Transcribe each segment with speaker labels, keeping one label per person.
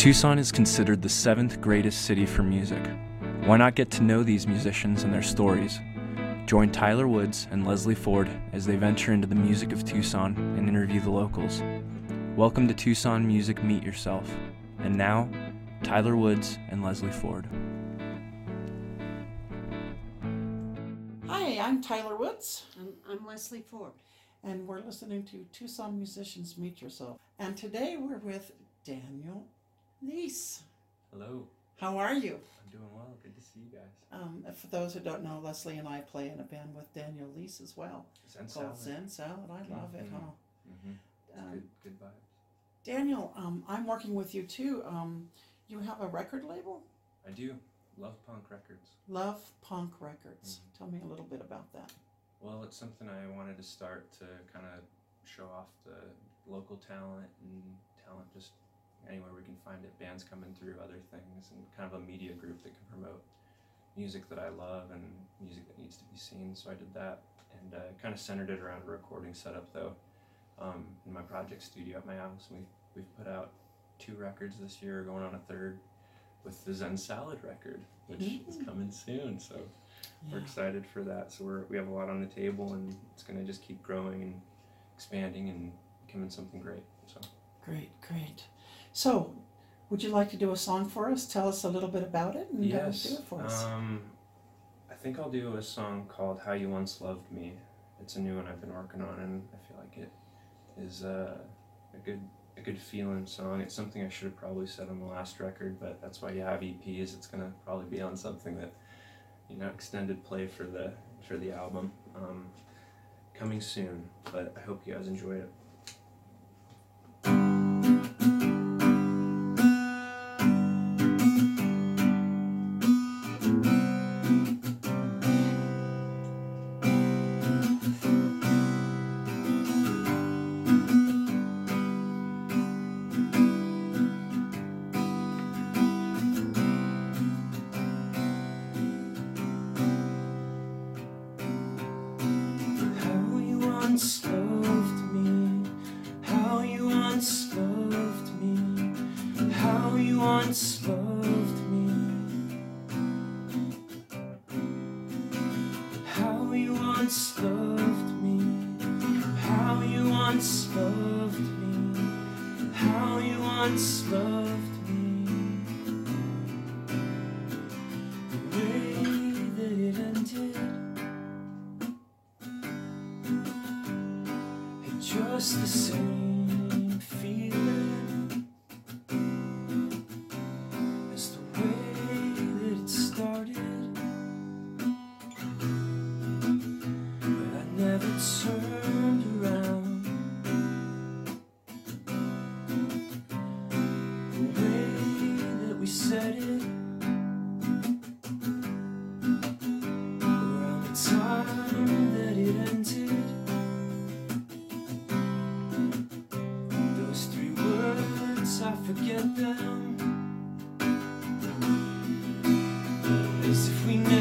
Speaker 1: Tucson is considered the seventh greatest city for music. Why not get to know these musicians and their stories? Join Tyler Woods and Leslie Ford as they venture into the music of Tucson and interview the locals. Welcome to Tucson Music Meet Yourself. And now, Tyler Woods and Leslie Ford.
Speaker 2: Hi, I'm Tyler Woods,
Speaker 3: I'm, I'm Leslie Ford.
Speaker 2: and we're listening to Tucson Musicians Meet Yourself. And today we're with Daniel Lease.
Speaker 1: Hello,
Speaker 2: How are you?
Speaker 1: I'm doing well. Good to see you guys.
Speaker 2: Um, for those who don't know, Leslie and I play in a band with Daniel Lease as well
Speaker 1: Zen
Speaker 2: called Zen Salad. I love it,
Speaker 1: Mhm.
Speaker 2: huh?
Speaker 1: Mm-hmm.
Speaker 2: Um,
Speaker 1: good, good vibes.
Speaker 2: Daniel, um, I'm working with you too. Um, you have a record label,
Speaker 1: I do. Love punk records.
Speaker 2: Love Punk Records.
Speaker 1: Mm-hmm.
Speaker 2: Tell me a little bit about that.
Speaker 1: Well, it's something I wanted to start to kind of show off the local talent and talent just anywhere we can find it. Bands coming through, other things, and kind of a media group that can promote music that I love and music that needs to be seen. So I did that and uh, kind of centered it around a recording setup though um, in my project studio at my house. We, we've put out two records this year, going on a third with the Zen Salad record, which is
Speaker 2: Mm.
Speaker 1: coming soon. So we're excited for that. So we're, we have a lot on the table, and it's going to just keep growing and expanding and becoming something great. So
Speaker 2: Great, great. So, would you like to do a song for us? Tell us a little bit about it and uh, do it for us.
Speaker 1: um, I think I'll do a song called "How You Once Loved Me." It's a new one I've been working on, and I feel like it is uh, a good a good feeling song. It's something I should have probably said on the last record, but that's why you have EPs. It's gonna probably be on something that you know extended play for the for the album. Um, coming soon, but I hope you guys enjoy it. Once loved me, how you once loved me. The way that it ended. had just the same feeling as the way that it started. But I never turned As if we never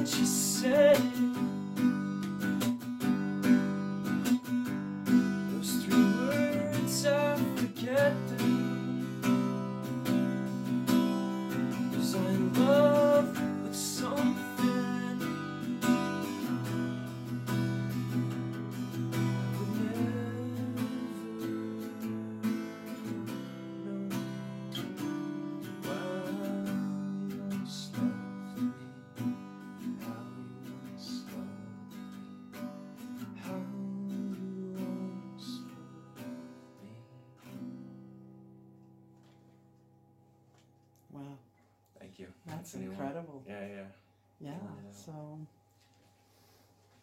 Speaker 1: that you said
Speaker 2: that's
Speaker 1: a
Speaker 2: incredible.
Speaker 1: Yeah, yeah.
Speaker 2: Yeah.
Speaker 1: Killing it out.
Speaker 2: So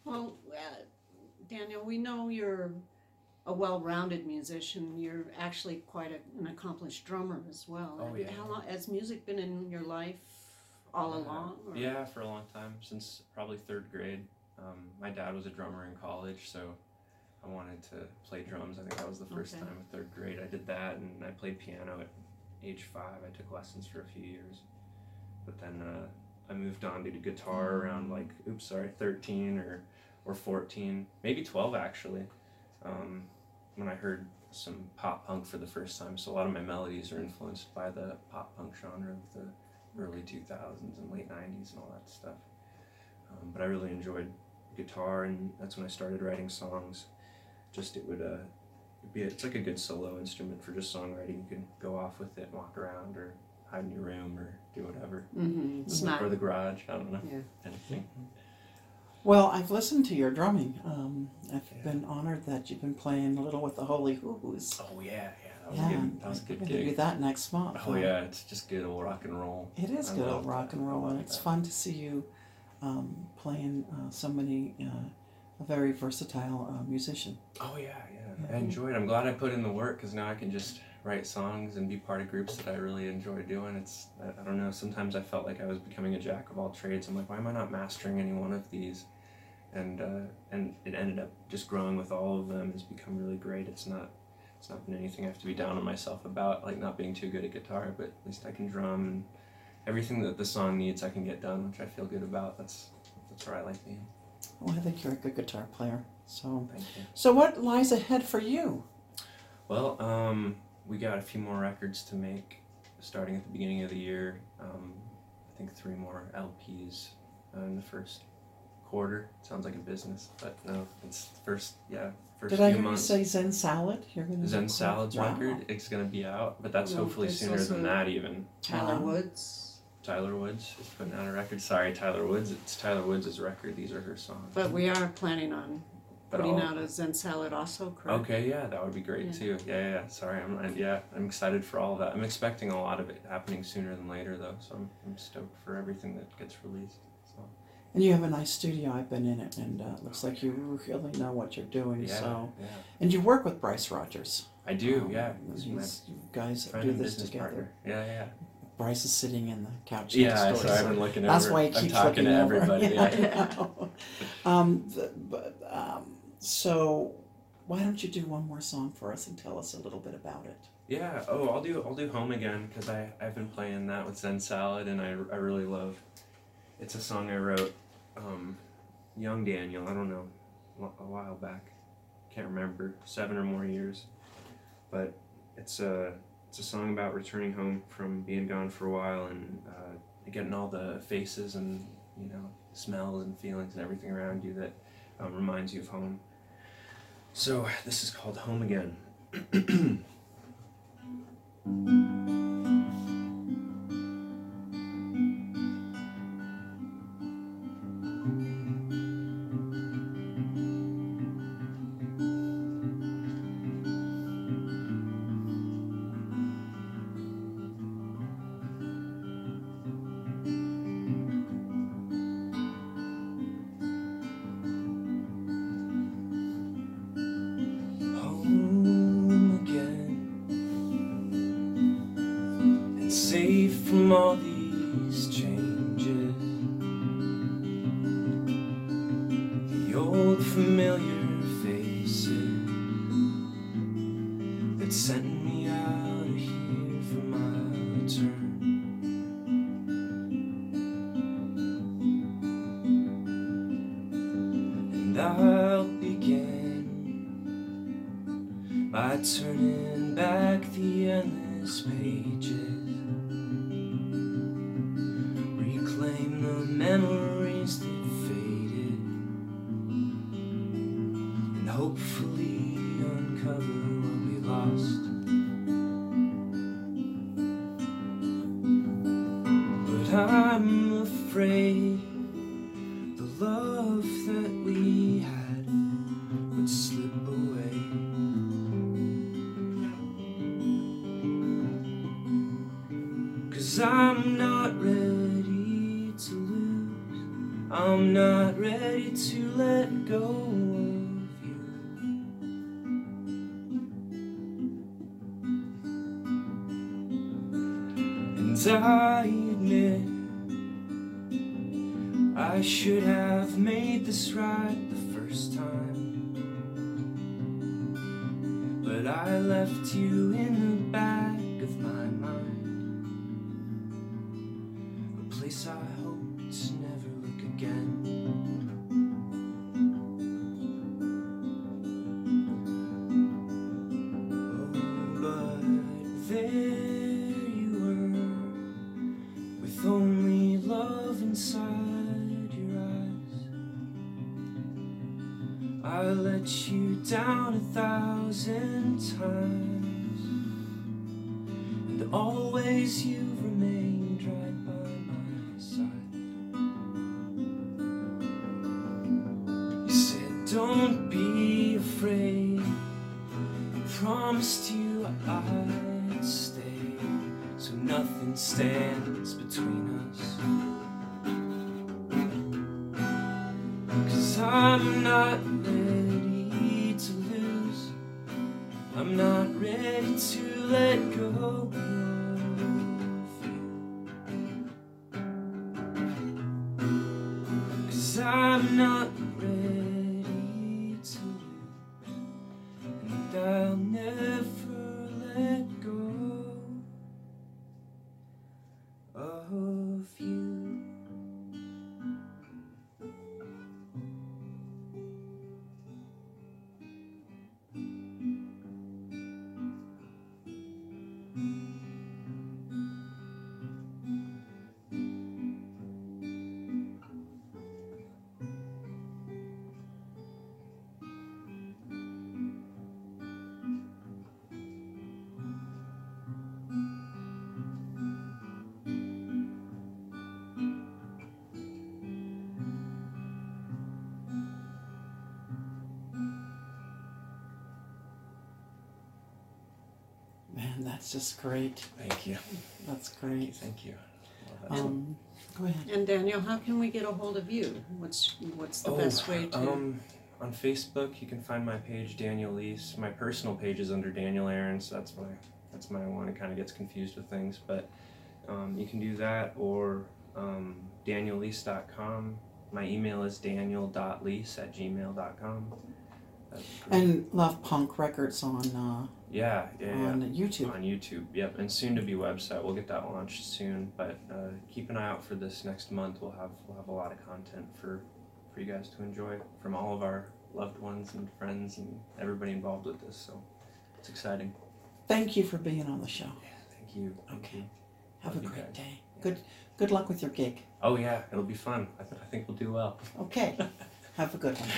Speaker 3: Well, uh, Daniel, we know you're a well-rounded musician. You're actually quite a, an accomplished drummer as well.
Speaker 1: Oh, yeah.
Speaker 3: How long has music been in your life all
Speaker 1: Uh,
Speaker 3: along? or-
Speaker 1: Yeah, for a long time, since probably third grade. Um, my dad was a drummer in college, so I wanted to play drums. I think that was the first
Speaker 3: Okay.
Speaker 1: time in third grade I did that, and I played piano at age five. I took lessons for a few years, but then uh, I moved on to guitar around like, oops, sorry, thirteen or or fourteen, maybe twelve actually, um, when I heard some pop punk for the first time. So a lot of my melodies are influenced by the pop punk genre of the early 2000s and late 90s and all that stuff. Um, but I really enjoyed guitar, and that's when I started writing songs. Just it would uh, be it's like a good solo instrument for just songwriting. You can go off with it, walk around, or hide in your room, or do whatever,
Speaker 3: Mhm, It's not.
Speaker 1: or the garage. I don't know
Speaker 3: Yeah.
Speaker 1: anything.
Speaker 2: Well, I've listened to your drumming. Um, I've
Speaker 1: Yeah.
Speaker 2: been honored that you've been playing a little with the Holy Who's.
Speaker 1: Oh yeah, yeah, that was
Speaker 2: yeah,
Speaker 1: a good. That was a good
Speaker 2: gonna do that next month.
Speaker 1: Oh
Speaker 2: huh?
Speaker 1: yeah, it's just good old rock and roll.
Speaker 2: It is
Speaker 1: I
Speaker 2: good old rock
Speaker 1: that.
Speaker 2: and roll,
Speaker 1: love
Speaker 2: and it's
Speaker 1: that.
Speaker 2: fun to see you um, playing uh, so many, uh, a very versatile uh, musician.
Speaker 1: Oh yeah, yeah. I enjoy it. I'm glad I put in the work because now I can just write songs and be part of groups that I really enjoy doing. It's I, I don't know. Sometimes I felt like I was becoming a jack of all trades. I'm like, why am I not mastering any one of these? And uh, and it ended up just growing with all of them. Has become really great. It's not it's not been anything I have to be down on myself about, like not being too good at guitar. But at least I can drum and everything that the song needs, I can get done, which I feel good about. That's that's where I like being.
Speaker 2: Well, I think you're a good guitar player. So,
Speaker 1: Thank you.
Speaker 2: so what lies ahead for you?
Speaker 1: Well, um, we got a few more records to make starting at the beginning of the year. Um, I think three more LPs uh, in the first quarter. Sounds like a business, but no, it's the first, yeah, first
Speaker 2: Did
Speaker 1: few
Speaker 2: I hear
Speaker 1: months.
Speaker 2: you say Zen Salad? You're gonna do
Speaker 1: Zen
Speaker 2: a-
Speaker 1: Salad's
Speaker 2: wow.
Speaker 1: record, it's gonna be out, but that's
Speaker 3: Well,
Speaker 1: hopefully sooner than that even.
Speaker 3: Tyler
Speaker 2: Wow.
Speaker 3: Woods.
Speaker 1: Tyler Woods is putting out a record. Sorry, Tyler Woods. It's Tyler Woods' record. These are her songs.
Speaker 3: But we are planning on
Speaker 1: But
Speaker 3: putting
Speaker 1: I'll-
Speaker 3: out a Zen Salad also, correct?
Speaker 1: Okay, yeah, that would be great
Speaker 3: Yeah.
Speaker 1: too. Yeah, yeah, yeah. Sorry, I'm and yeah, I'm excited for all of that. I'm expecting a lot of it happening sooner than later though, so I'm, I'm stoked for everything that gets released. So
Speaker 2: And you have a nice studio. I've been in it, and uh, it looks like you really know what you're doing.
Speaker 1: yeah,
Speaker 2: So,
Speaker 1: yeah.
Speaker 2: and you work with Bryce Rogers.
Speaker 1: I do.
Speaker 2: Um,
Speaker 1: yeah, he's
Speaker 2: he's, you guys do this
Speaker 1: business
Speaker 2: together.
Speaker 1: partner. Yeah, yeah.
Speaker 2: Bryce is sitting in the couch.
Speaker 1: Yeah,
Speaker 2: next door,
Speaker 1: sorry, I've been looking
Speaker 2: That's why he
Speaker 1: I'm
Speaker 2: keeps
Speaker 1: talking
Speaker 2: looking
Speaker 1: to
Speaker 2: over.
Speaker 1: everybody.
Speaker 2: Yeah,
Speaker 1: Yeah.
Speaker 2: I know. Um, the, but, um, so why don't you do one more song for us and tell us a little bit about it?
Speaker 1: Yeah. Oh, I'll do I'll do home again because I I've been playing that with Zen Salad and I, I really love. It's a song I wrote, um, young Daniel. I don't know, a while back. Can't remember seven or more years, but it's a it's a song about returning home from being gone for a while and uh, getting all the faces and you know smells and feelings and everything around you that um, reminds you of home. So this is called Home Again. faces that sent me out of here for my return. Hopefully uncover what we lost. But I'm afraid the love that we had would slip away. Cause I'm not ready to lose. I'm not ready to let go I admit I should have made this right the first time. But I left you in the back of my mind. A place I thousand times, and always you've remained right by my side. You said, Don't be afraid. I promised you I'd stay, so nothing stands between us. Cause I'm not I'm not ready to let go of you. Cause I'm not
Speaker 2: that's just great.
Speaker 1: Thank you.
Speaker 2: That's great.
Speaker 1: Thank you. Love that.
Speaker 2: Um, go ahead.
Speaker 3: And Daniel, how can we get a hold of you? What's what's the best way to?
Speaker 1: Um, on Facebook, you can find my page, Daniel Lease. My personal page is under Daniel Aaron, so that's my that's my one. It kind of gets confused with things, but um, you can do that or um, daniellease.com. My email is daniel.lease at gmail.com.
Speaker 2: And Love Punk Records on uh,
Speaker 1: yeah, yeah, yeah.
Speaker 2: on YouTube.
Speaker 1: on YouTube. Yep, and soon to be website. We'll get that launched soon, but uh, keep an eye out for this next month. We'll have we'll have a lot of content for for you guys to enjoy from all of our loved ones and friends and everybody involved with this. So it's exciting.
Speaker 2: Thank you for being on the show.
Speaker 1: Thank you. Thank
Speaker 2: Okay.
Speaker 1: you.
Speaker 2: Have a
Speaker 1: Love you
Speaker 2: great
Speaker 1: guys.
Speaker 2: day. Good good luck with your gig.
Speaker 1: Oh yeah, it'll be fun. I, th- I think we'll do well.
Speaker 2: Okay. Have a good one.